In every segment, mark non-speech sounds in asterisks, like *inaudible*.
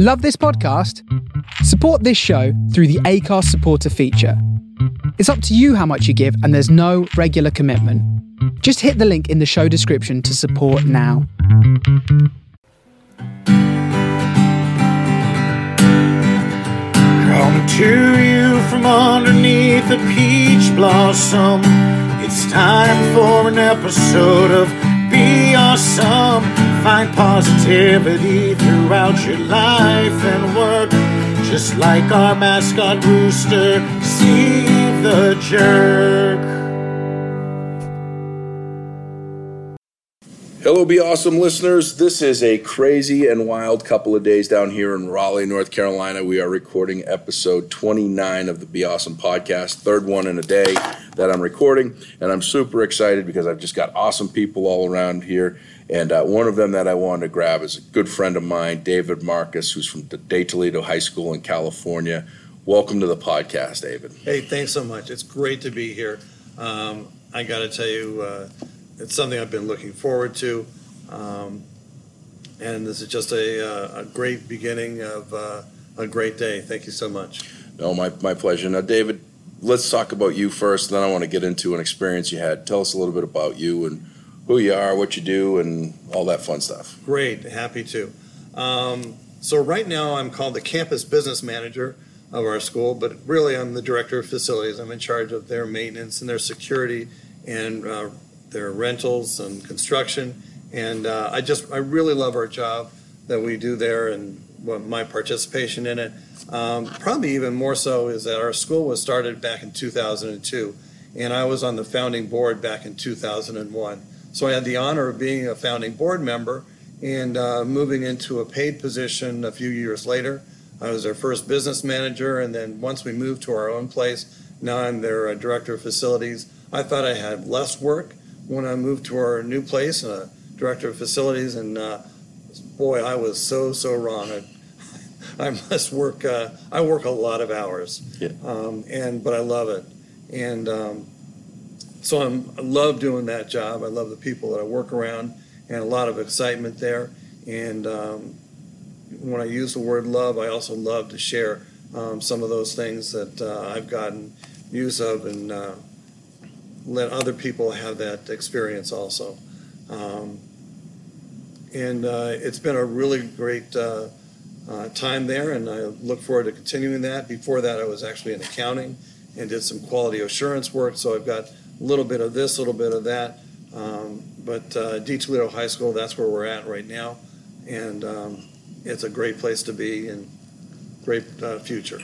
Love this podcast? Support this show through the Anchor supporter feature. It's up to you how much you give, and there's no regular commitment. Just hit the link in the show description to support now. Come to you from underneath a peach blossom. It's time for an episode of Be Awesome. Find positivity throughout your life and work. Just like our mascot rooster, Steve the Jerk. Hello, Be Awesome listeners. This is a crazy and wild couple of days down here in Raleigh, North Carolina. We are recording episode 29 of the Be Awesome podcast, third one in a day that I'm recording. And I'm super excited because I've just got awesome people all around here. And uh, one of them that I wanted to grab is a good friend of mine, David Marcus, who's from de Toledo High School in California. Welcome to the podcast, David. Hey, thanks so much. It's great to be here. Um, I got to tell you, uh, it's something I've been looking forward to. Um, and this is just a, uh, a great beginning of uh, a great day. Thank you so much. No, my, my pleasure. Now, David, let's talk about you first. Then I want to get into an experience you had. Tell us a little bit about you and who you are, what you do, and all that fun stuff. Great, happy to. Um, so, right now, I'm called the campus business manager of our school, but really, I'm the director of facilities. I'm in charge of their maintenance and their security and uh, their rentals and construction. And uh, I just, I really love our job that we do there and what my participation in it. Um, probably even more so is that our school was started back in 2002, and I was on the founding board back in 2001. So I had the honor of being a founding board member and uh, moving into a paid position a few years later. I was their first business manager, and then once we moved to our own place, now I'm their uh, director of facilities. I thought I had less work when I moved to our new place, and a director of facilities, and uh, boy, I was so so wrong. I, *laughs* I must work. Uh, I work a lot of hours, Yeah. um, and but I love it, and um, so I'm, I love doing that job. I love the people that I work around, and a lot of excitement there. And um, when I use the word love, I also love to share um, some of those things that uh, I've gotten use of and uh, let other people have that experience also. Um, and uh, it's been a really great uh, uh, time there, and I look forward to continuing that. Before that, I was actually in accounting and did some quality assurance work, so I've got a little bit of this, a little bit of that. Um, but uh, de Toledo High School, that's where we're at right now, and um, it's a great place to be and great uh, future.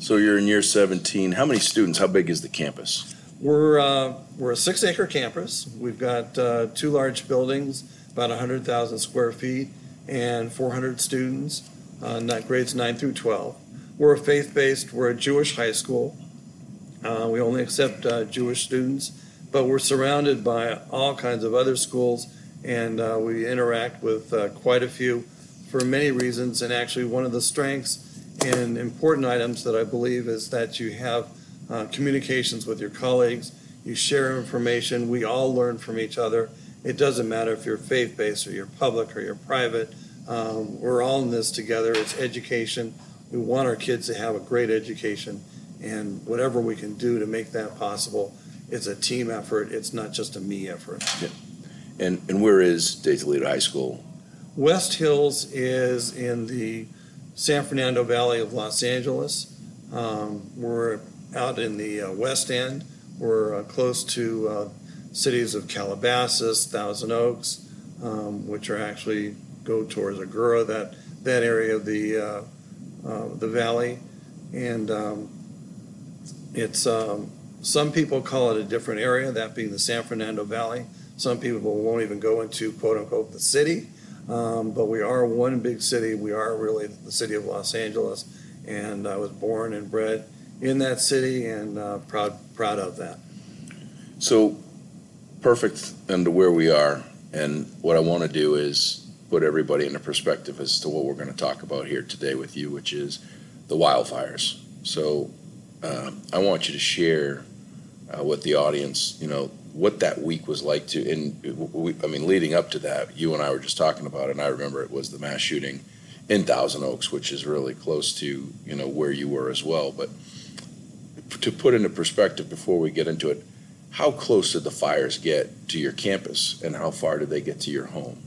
So you're in year 17. How many students? How big is the campus? We're, uh, we're a six acre campus. We've got uh, two large buildings, about 100,000 square feet, and 400 students, uh, grades 9 through 12. We're a faith based, we're a Jewish high school. Uh, we only accept uh, Jewish students, but we're surrounded by all kinds of other schools, and uh, we interact with uh, quite a few for many reasons. And actually, one of the strengths and important items that I believe is that you have uh, communications with your colleagues, you share information, we all learn from each other. It doesn't matter if you're faith based or you're public or you're private. Um, we're all in this together. It's education. We want our kids to have a great education, and whatever we can do to make that possible, it's a team effort. It's not just a me effort. Yeah. And, and where is de Toledo High School? West Hills is in the San Fernando Valley of Los Angeles. Um, we're out in the uh, west end. We're uh, close to uh, cities of Calabasas, Thousand Oaks, um, which are actually go towards Agoura, that that area of the uh, the valley, and um, it's um, some people call it a different area, that being the San Fernando Valley. Some people won't even go into quote unquote the city, um, but we are one big city. We are really the city of Los Angeles, and I was born and bred in that city, and uh, proud proud of that. So perfect into where we are. And what I want to do is put everybody in a perspective as to what we're going to talk about here today with you, which is the wildfires. So um, I want you to share uh, with the audience, you know, what that week was like to. And we, I mean, leading up to that, you and I were just talking about it, and I remember it was the mass shooting in Thousand Oaks, which is really close to you know where you were as well. But to put into perspective before we get into it, how close did the fires get to your campus, and how far did they get to your home?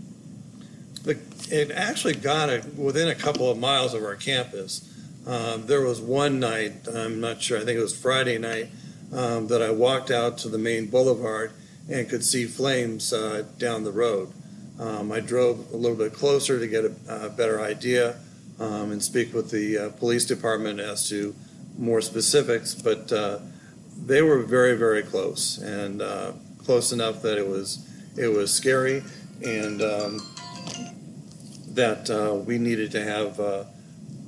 The, it actually got it within a couple of miles of our campus. Um, there was one night, I'm not sure, I think it was Friday night, um, that I walked out to the main boulevard and could see flames uh, down the road. Um, I drove a little bit closer to get a, a better idea um, and speak with the uh, police department as to more specifics, but uh, they were very, very close and uh, close enough that it was it was scary and um, that uh, we needed to have uh,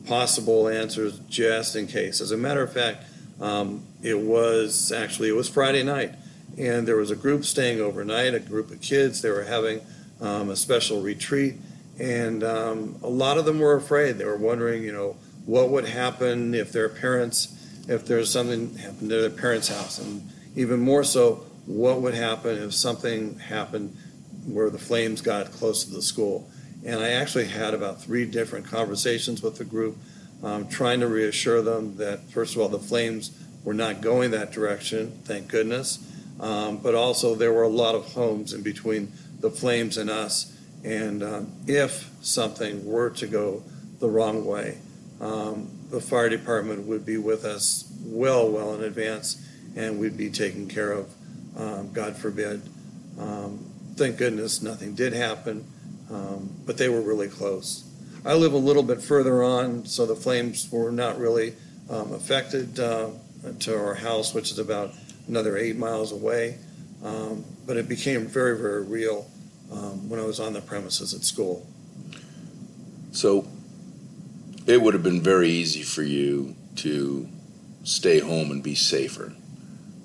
possible answers just in case. As a matter of fact, um, it was actually it was Friday night, and there was a group staying overnight, a group of kids. They were having um, a special retreat, and um, a lot of them were afraid. They were wondering, you know, what would happen if their parents, if there's something happened to their parents' house, and even more so, what would happen if something happened where the flames got close to the school. And I actually had about three different conversations with the group, um, trying to reassure them that, first of all, the flames were not going that direction, thank goodness. Um, but also, there were a lot of homes in between the flames and us. And um, if something were to go the wrong way, um, the fire department would be with us well, well in advance, and we'd be taken care of, um, God forbid. Um, thank goodness nothing did happen, um, but they were really close. I live a little bit further on, so the flames were not really um, affected uh, to our house, which is about another eight miles away. But it became very, very real when I was on the premises at school. So it would have been very easy for you to stay home and be safer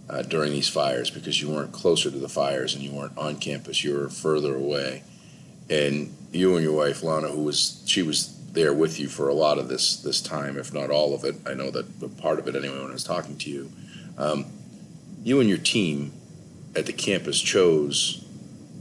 uh, during these fires because you weren't closer to the fires and you weren't on campus. You were further away, and you and your wife Lana, who was she was there with you for a lot of this this time, if not all of it. I know that but part of it anyway when I was talking to you. Um, you and your team at the campus chose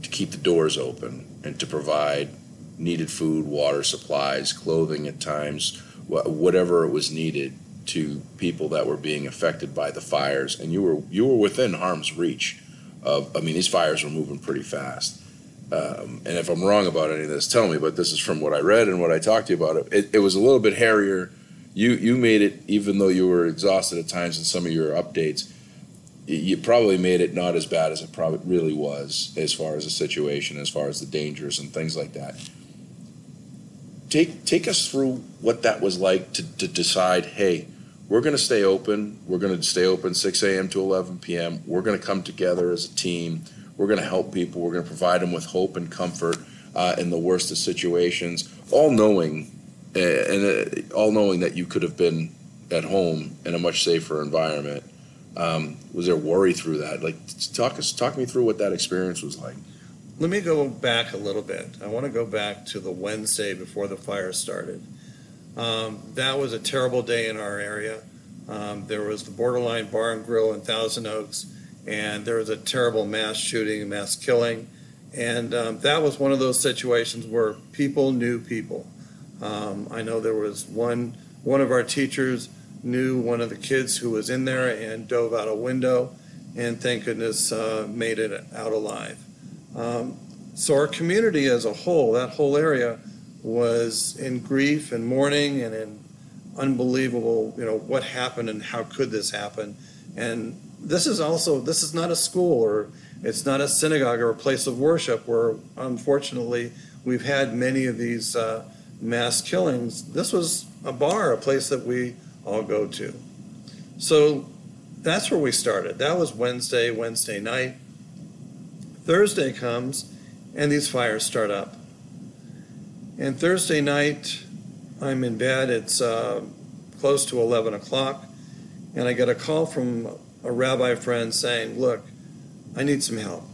to keep the doors open and to provide needed food, water supplies, clothing at times, whatever it was needed to people that were being affected by the fires, and you were you were within harm's reach. Of I mean, these fires were moving pretty fast. Um, and if I'm wrong about any of this, tell me. But this is from what I read and what I talked to you about. It, it, it was a little bit hairier. You you made it, even though you were exhausted at times in some of your updates. You probably made it not as bad as it probably really was, as far as the situation, as far as the dangers and things like that take take us through what that was like to, to decide hey we're going to stay open. We're going to stay open 6 a.m. to 11 p.m. We're going to come together as a team. We're going to help people. We're going to provide them with hope and comfort uh, in the worst of situations, all knowing uh, and uh, all knowing that you could have been at home in a much safer environment. Um, was there worry through that? Like, talk us, talk me through what that experience was like. Let me go back a little bit. I want to go back to the Wednesday before the fire started. Um, that was a terrible day in our area. Um, there was the Borderline Bar and Grill in Thousand Oaks, and there was a terrible mass shooting, mass killing. And um, that was one of those situations where people knew people. Um, I know there was one one of our teachers knew one of the kids who was in there and dove out a window, and thank goodness uh, made it out alive. Um, so our community as a whole, that whole area, was in grief and mourning and in unbelievable, you know, what happened and how could this happen? And this is also this is not a school or it's not a synagogue or a place of worship where unfortunately we've had many of these uh, mass killings. This was a bar, a place that we all go to. So that's where we started. That was Wednesday, Wednesday night. Thursday comes and these fires start up. And Thursday night, I'm in bed. It's uh, close to 11 o'clock. And I get a call from a rabbi friend saying, Look, I need some help.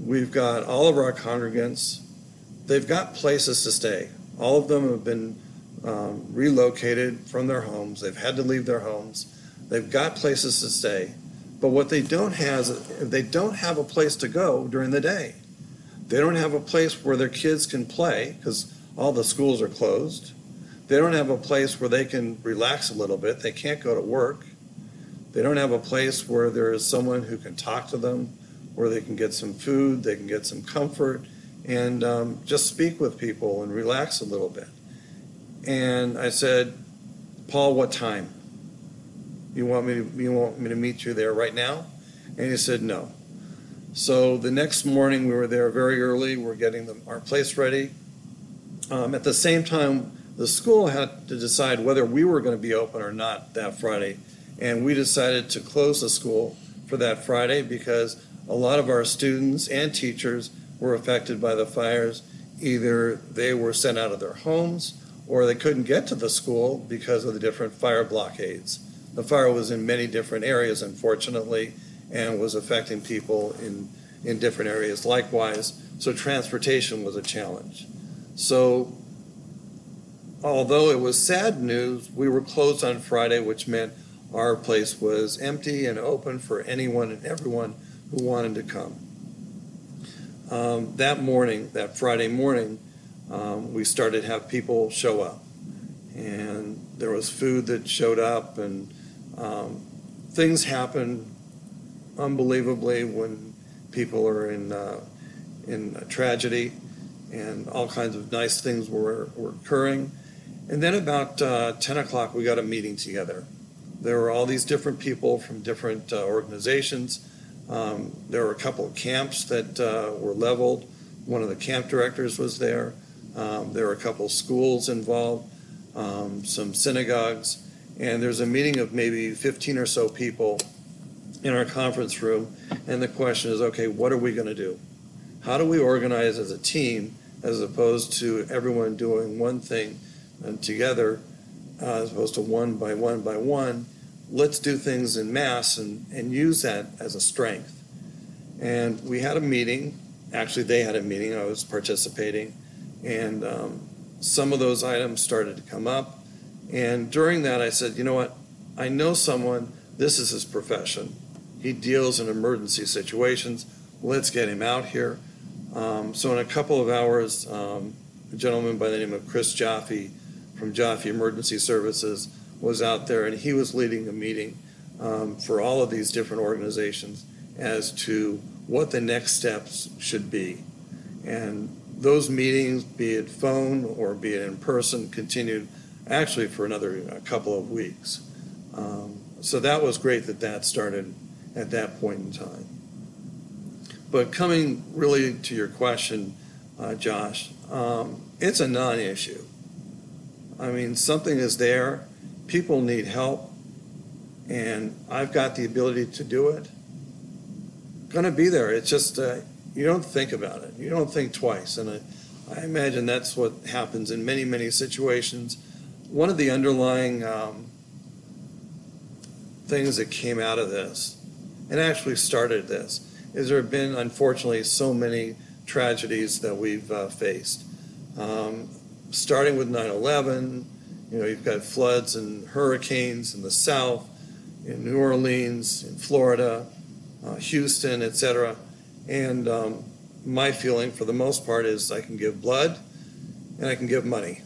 We've got all of our congregants, they've got places to stay. All of them have been um, relocated from their homes, they've had to leave their homes, they've got places to stay. But what they don't have is they don't have a place to go during the day. They don't have a place where their kids can play because all the schools are closed. They don't have a place where they can relax a little bit. They can't go to work. They don't have a place where there is someone who can talk to them, where they can get some food, they can get some comfort, and um, just speak with people and relax a little bit. And I said, Paul, what time? You want me to, you want me to meet you there right now? And he said, no. So the next morning, we were there very early. We're getting the, our place ready. Um, at the same time, the school had to decide whether we were going to be open or not that Friday. And we decided to close the school for that Friday because a lot of our students and teachers were affected by the fires. Either they were sent out of their homes or they couldn't get to the school because of the different fire blockades. The fire was in many different areas, unfortunately, and was affecting people in, in different areas likewise. So transportation was a challenge. So although it was sad news, we were closed on Friday, which meant our place was empty and open for anyone and everyone who wanted to come. Um, that morning, that Friday morning, um, we started to have people show up. And there was food that showed up, and um, things happen unbelievably when people are in uh, in tragedy, and all kinds of nice things were, were occurring. And then about uh, 10 o'clock, we got a meeting together. There were all these different people from different uh, organizations. Um, there were a couple of camps that uh, were leveled. One of the camp directors was there. Um, there were a couple of schools involved, um, some synagogues, and there's a meeting of maybe 15 or so people in our conference room, and the question is, okay, what are we going to do? How do we organize as a team as opposed to everyone doing one thing and together, uh, as opposed to one by one by one? Let's do things in mass and, and use that as a strength. And we had a meeting. Actually, they had a meeting. I was participating. And um, some of those items started to come up. And during that, I said, you know what? I know someone, this is his profession. He deals in emergency situations. Let's get him out here. Um, so, in a couple of hours, um, a gentleman by the name of Chris Jaffe from Jaffe Emergency Services was out there, and he was leading a meeting um, for all of these different organizations as to what the next steps should be. And those meetings, be it phone or be it in person, continued actually for another a couple of weeks. Um, so that was great that that started at that point in time. But coming really to your question, uh, Josh, um, it's a non issue. I mean, something is there, people need help, and I've got the ability to do it. Going to be there. It's just, uh, you don't think about it, you don't think twice. And I, I imagine that's what happens in many, many situations. One of the underlying um, things that came out of this and actually started this is there have been, unfortunately, so many tragedies that we've uh, faced. Um, starting with 9 11, you know, you've got floods and hurricanes in the South, in New Orleans, in Florida, uh, Houston, etc. And um, my feeling, for the most part, is I can give blood and I can give money.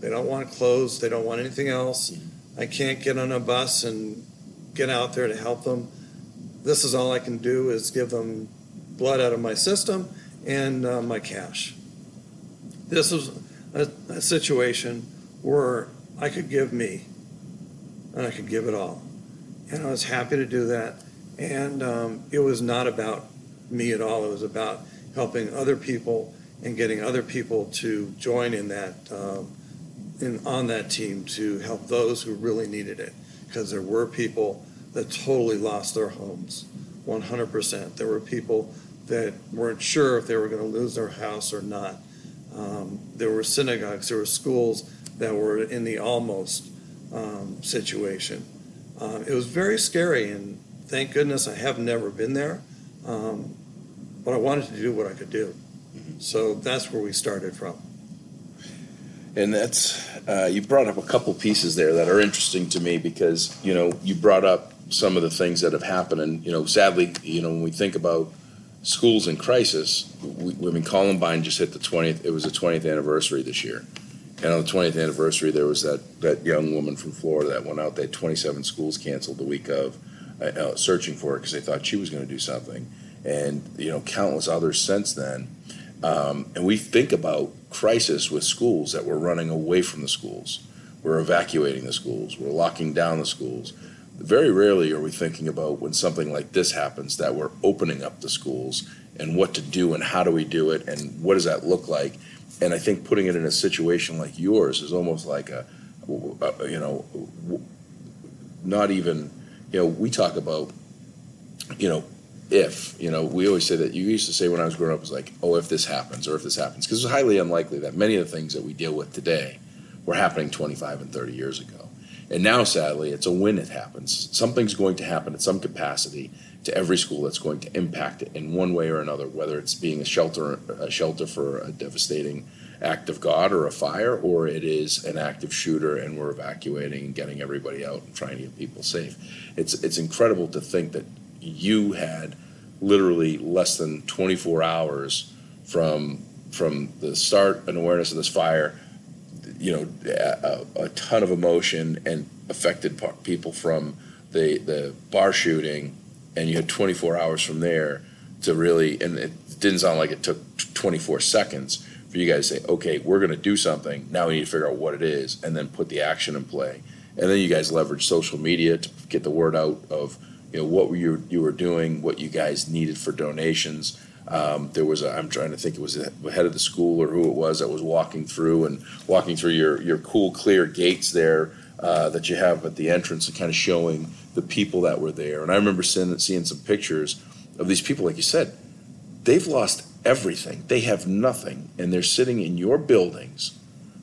They don't want clothes, they don't want anything else. I can't get on a bus and get out there to help them this is all I can do is give them blood out of my system and uh, my cash. This was a, a situation where I could give me and I could give it all. And I was happy to do that. And um, it was not about me at all. It was about helping other people and getting other people to join in that um, in, on that team to help those who really needed it. Because there were people that totally lost their homes, 100%. There were people that weren't sure if they were going to lose their house or not. Um, there were synagogues, there were schools that were in the almost um, situation. Um, it was very scary, and thank goodness I have never been there. Um, but I wanted to do what I could do. Mm-hmm. So that's where we started from. And that's, uh, you brought up a couple pieces there that are interesting to me because, you know, you brought up some of the things that have happened. And, you know, sadly, you know, when we think about schools in crisis. We, I mean, Columbine just hit the twentieth. It was the twentieth anniversary this year, and on the twentieth anniversary, there was that that young woman from Florida that went out. They had twenty-seven schools canceled the week of, uh, uh, searching for her because they thought she was going to do something, and you know, countless others since then. Um, and we think about crisis with schools that we're running away from the schools. We're evacuating the schools. We're locking down the schools. Very rarely are we thinking about when something like this happens that we're opening up the schools and what to do and how do we do it and what does that look like. And I think putting it in a situation like yours is almost like a, you know, not even, you know, we talk about, you know, if, you know, we always say that you used to say when I was growing up was like, oh, if this happens or if this happens, because it's highly unlikely that many of the things that we deal with today were happening 25 and 30 years ago. And now, sadly, it's a when it happens. Something's going to happen at some capacity to every school that's going to impact it in one way or another, whether it's being a shelter, a shelter for a devastating act of God or a fire, or it is an active shooter and we're evacuating and getting everybody out and trying to get people safe. It's it's incredible to think that you had literally less than 24 hours from from the start and awareness of this fire you know a, a, ton of emotion and affected people from the the bar shooting, and you had 24 hours from there to really, and it didn't sound like it took 24 seconds for you guys to say, okay, we're going to do something. Now we need to figure out what it is, and then put the action in play. And then you guys leverage social media to get the word out of you know what you you were doing, what you guys needed for donations. Um, there was I'm trying to think it was the head of the school or who it was that was walking through and walking through your, your cool, clear gates there uh, that you have at the entrance and kind of showing the people that were there. And I remember seeing, seeing some pictures of these people, like you said, they've lost everything. They have nothing. And they're sitting in your buildings,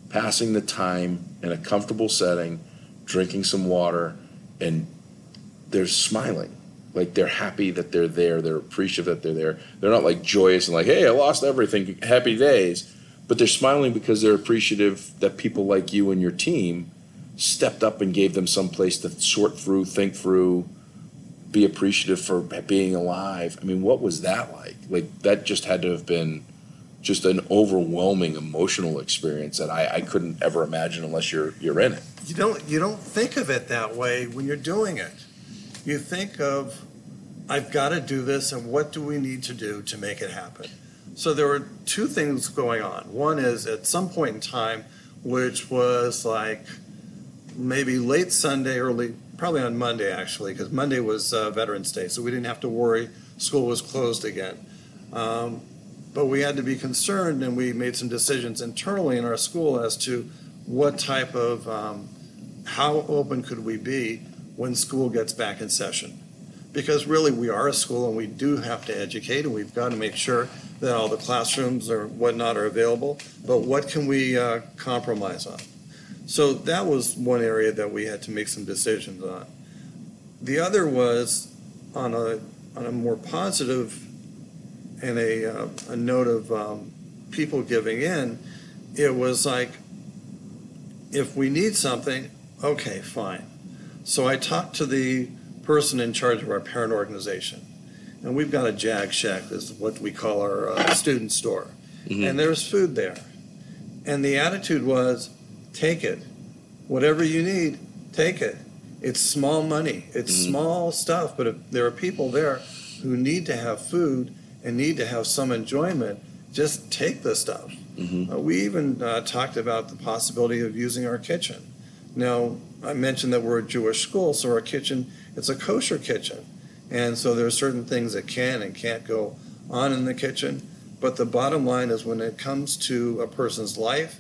passing the time in a comfortable setting, drinking some water, and they're smiling like they're happy that they're there. They're appreciative that they're there. They're not like joyous and like, hey, I lost everything. Happy days. But they're smiling because they're appreciative that people like you and your team stepped up and gave them some place to sort through, think through, be appreciative for being alive. I mean, what was that like? Like that just had to have been just an overwhelming emotional experience that I, I couldn't ever imagine unless you're you're in it. You don't you don't think of it that way when you're doing it you think of, I've got to do this, and what do we need to do to make it happen? So there were two things going on. One is at some point in time, which was like maybe late Sunday, early, probably on Monday actually, because Monday was uh, Veterans Day, so we didn't have to worry. School was closed again. Um, but we had to be concerned, and we made some decisions internally in our school as to what type of, um, how open could we be when school gets back in session. Because really, we are a school and we do have to educate, and we've got to make sure that all the classrooms or whatnot are available. But what can we uh, compromise on? So that was one area that we had to make some decisions on. The other was on a on a more positive and a, uh, a note of um, people giving in. It was like, if we need something, okay, fine. So I talked to the person in charge of our parent organization, and we've got a Jag Shack, is what we call our uh, student store, mm-hmm. and there's food there. And the attitude was, take it, whatever you need, take it. It's small money, it's mm-hmm. small stuff, but if there are people there who need to have food and need to have some enjoyment, just take the stuff. Mm-hmm. Uh, we even uh, talked about the possibility of using our kitchen. Now, I mentioned that we're a Jewish school, so our kitchen, it's a kosher kitchen. And so there are certain things that can and can't go on in the kitchen. But the bottom line is when it comes to a person's life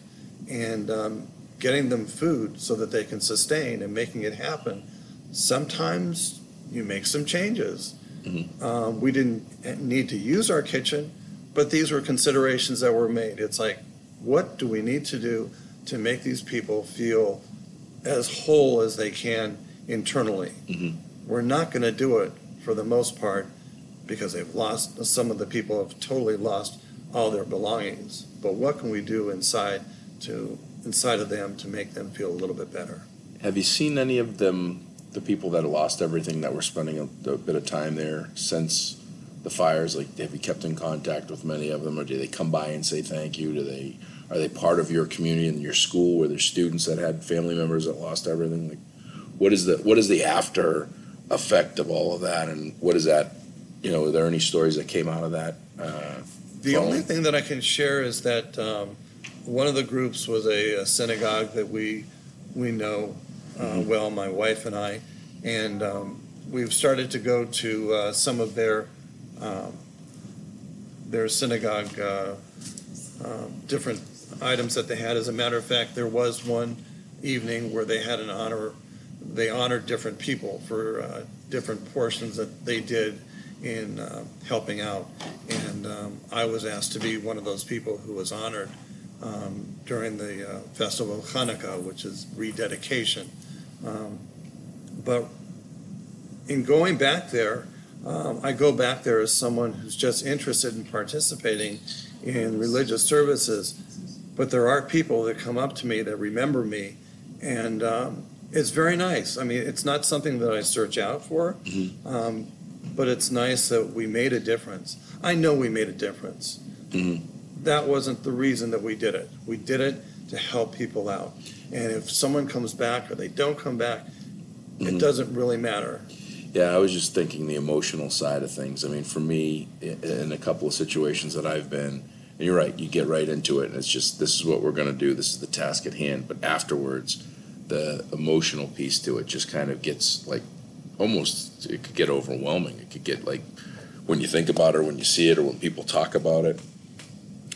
and um, getting them food so that they can sustain and making it happen, sometimes you make some changes. Mm-hmm. Um, we didn't need to use our kitchen, but these were considerations that were made. It's like, what do we need to do to make these people feel as whole as they can internally. Mm-hmm. We're not going to do it for the most part because they've lost, some of the people have totally lost all their belongings. But what can we do inside to inside of them to make them feel a little bit better? Have you seen any of them, the people that lost everything that were spending a, a bit of time there since the fires? Like, have you kept in contact with many of them, or do they come by and say thank you? Do they are they part of your community and your school Were there students that had family members that lost everything? Like, what is the what is the after effect of all of that, and what is that? You know, are there any stories that came out of that? Uh, The only thing that I can share is that um, one of the groups was a, a synagogue that we we know uh, Mhm. well, my wife and I, and um, we've started to go to uh, some of their um, their synagogue uh, um, different items that they had. As a matter of fact, there was one evening where they had an honor. They honored different people for uh, different portions that they did in uh, helping out and um, I was asked to be one of those people who was honored um, during the uh, festival of Hanukkah, which is rededication. Um, but in going back there, um, I go back there as someone who's just interested in participating in religious services. But there are people that come up to me that remember me, and um, it's very nice. I mean, it's not something that I search out for, Mhm. um, but it's nice that we made a difference. I know we made a difference. Mhm. That wasn't the reason that we did it. We did it to help people out. And if someone comes back or they don't come back, Mhm. it doesn't really matter. Yeah, I was just thinking the emotional side of things. I mean, for me, in a couple of situations that I've been, you're right, you get right into it, and it's just this is what we're going to do. This is the task at hand. But afterwards, the emotional piece to it just kind of gets like almost it could get overwhelming. It could get like when you think about it, or when you see it, or when people talk about it.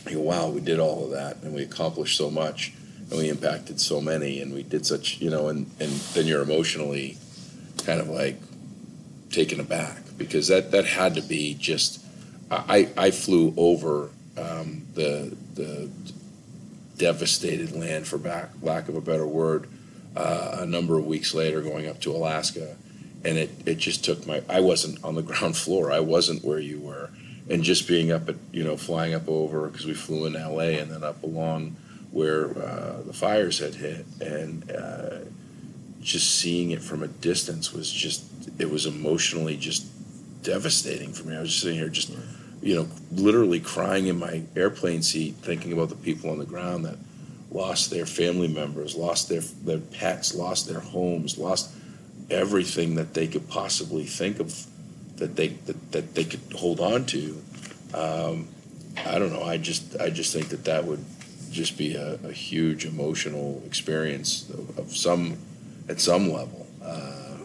You go, wow, we did all of that, and we accomplished so much, and we impacted so many, and we did such, you know, and and then you're emotionally kind of like taken aback because that that had to be just I I flew over um, the the devastated land for back lack of a better word uh, a number of weeks later going up to Alaska. And it it just took my I wasn't on the *laughs* ground floor. I wasn't where you were. And just being up at you know flying up over because we flew in LA and then up along where uh, the fires had hit. And uh, just seeing it from a distance was just it was emotionally just devastating for me. I was just sitting here just you know literally crying in my airplane seat thinking about the people on the ground that lost their family members, lost their their pets, lost their homes, lost everything that they could possibly think of that they that, that they could hold on to. Um, I don't know. I just I just think that that would just be a, a huge emotional experience of, of some at some level. Uh,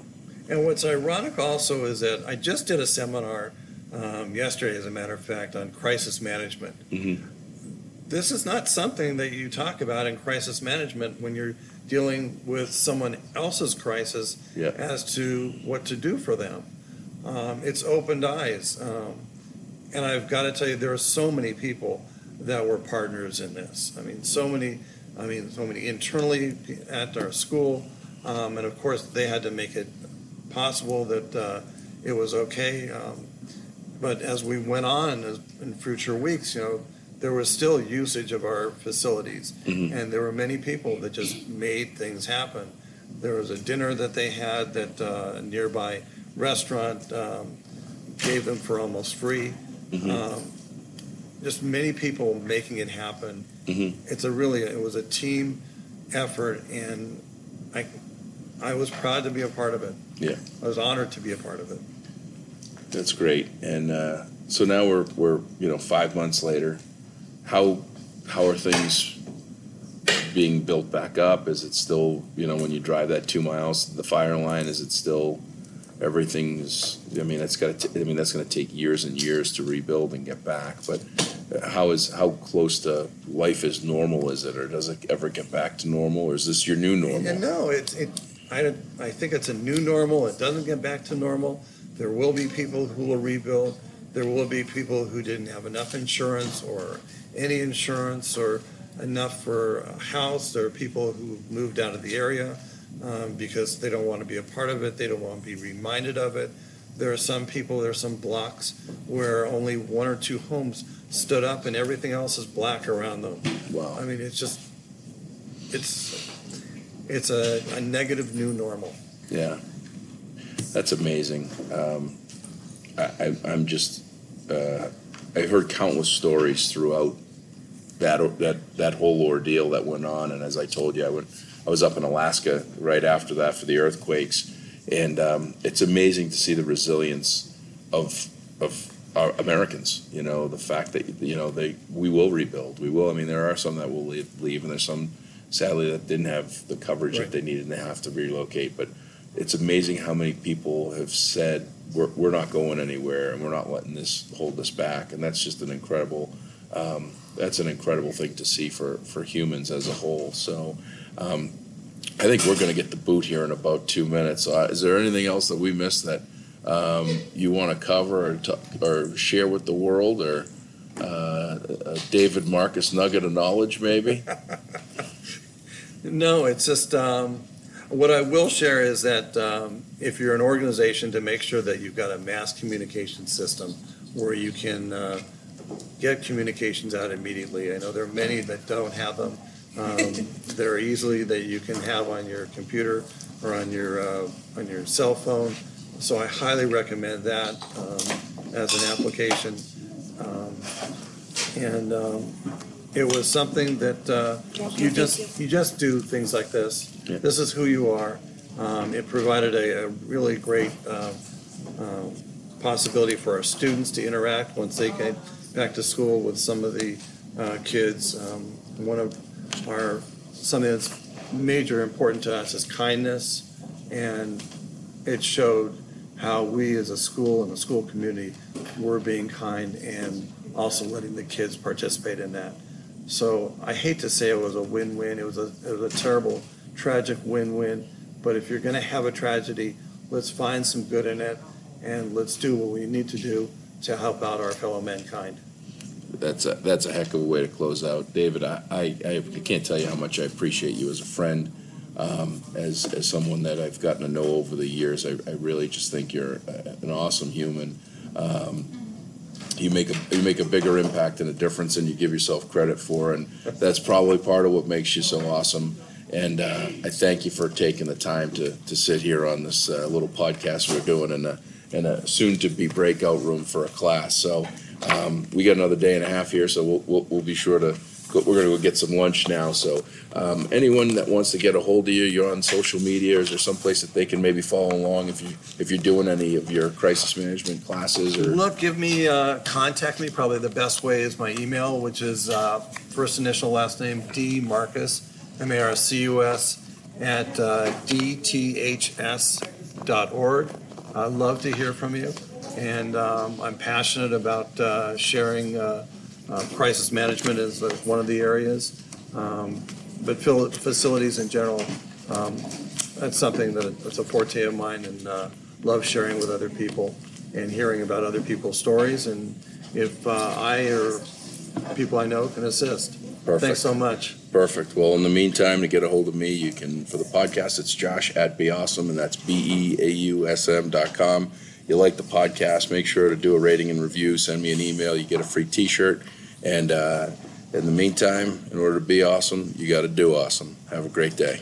And what's ironic also is that I just did a seminar um, yesterday, as a matter of fact, on crisis management. Mhm. This is not something that you talk about in crisis management when you're dealing with someone else's crisis Yeah. as to what to do for them. Um, it's opened eyes. Um, and I've got to tell you, there are so many people that were partners in this. I mean, so many, I mean, so many internally at our school. Um, and of course, they had to make it possible that uh, it was okay. Um, but as we went on as, in future weeks, you know, there was still usage of our facilities, Mhm. and there were many people that just made things happen. There was a dinner that they had that uh, a nearby restaurant um, gave them for almost free. Mhm. Um, just many people making it happen. Mhm. It's a really it was a team effort, and I I was proud to be a part of it. Yeah. I was honored to be a part of it. That's great. And uh, so now we're we're you know five months later. How how are things being built back up? Is it still you know when you drive that two miles the fire line? Is it still everything's? I mean that's got. I mean that's going to take years and years to rebuild and get back. But how is how close to life is normal is it, or does it ever get back to normal, or is this your new normal? And no, it's it. I I think it's a new normal. It doesn't get back to normal. There will be people who will rebuild. There will be people who didn't have enough insurance or any insurance or enough for a house. There are people who moved out of the area um, because they don't want to be a part of it. They don't want to be reminded of it. There are some people, there are some blocks where only one or two homes stood up and everything else is black around them. Wow. I mean, it's just, it's, it's a, a negative new normal. Yeah, that's amazing. Um, I, I, I'm just uh, I've heard countless stories throughout that that that whole ordeal that went on. And as I told you, I went I was up in Alaska right after that for the earthquakes, and um, it's amazing to see the resilience of of our Americans. You know, the fact that you know they we will rebuild. We will. I mean, there are some that will leave, leave and there's some sadly that didn't have the coverage Right. that they needed and they have to relocate. But it's amazing how many people have said we're, we're not going anywhere and we're not letting this hold us back. And that's just an incredible um, that's an incredible thing to see for for humans as a whole. So. Um, I think we're going to get the boot here in about two minutes. Uh, is there anything else that we missed that um, you want to cover or, t- or share with the world, or uh, David Marcus nugget of knowledge, maybe? *laughs* No, it's just, um, what I will share is that, um, if you're an organization, to make sure that you've got a mass communication system where you can, uh, get communications out immediately. I know there are many that don't have them. Um, *laughs* that are easily, that you can have on your computer or on your, uh, on your cell phone. So I highly recommend that, um, as an application. Um, And, um, it was something that, uh, you just you just do things like this. Yeah. This is who you are. Um, it provided a, a really great uh, uh, possibility for our students to interact once they came back to school with some of the uh, kids. Um, one of our something that's major important to us is kindness, and it showed how we as a school and a school community were being kind and also letting the kids participate in that. So I hate to say it was a win-win. It was a it was a terrible, tragic win-win. But if you're going to have a tragedy, let's find some good in it, and let's do what we need to do to help out our fellow mankind. That's a, that's a heck of a way to close out, David. I, I, I can't tell you how much I appreciate you as a friend, um, as as someone that I've gotten to know over the years. I, I really just think you're an awesome human. Um, you make a you make a bigger impact and a difference than you give yourself credit for, and that's probably part of what makes you so awesome. And uh, I thank you for taking the time to to sit here on this uh, little podcast we're doing in a in a soon to be breakout room for a class. So um, we got another day and a half here, so we'll we'll, we'll be sure to. Go, we're going to go get some lunch now. So, um, anyone that wants to get a hold of you, you're on social media. Is there some place that they can maybe follow along if you if you're doing any of your crisis management classes or? Look, give me, uh, contact me. Probably the best way is my email, which is uh, first initial, last name, D Marcus, M A R C U S, at uh, dths dot org. I'd love to hear from you, and um, I'm passionate about uh, sharing uh, crisis management is uh, one of the areas. Um, But fil- facilities in general, um, that's something that, that's a forte of mine, and uh, love sharing with other people and hearing about other people's stories, and if uh, I or people I know can assist. Perfect. Thanks so much. Perfect. Well, in the meantime, to get a hold of me, you can, for the podcast, it's josh at beawesome, and that's B E A U S M dot com. You like the podcast, make sure to do a rating and review, send me an email, you get a free t shirt. And uh, in the meantime, in order to be awesome, you got to do awesome. Have a great day.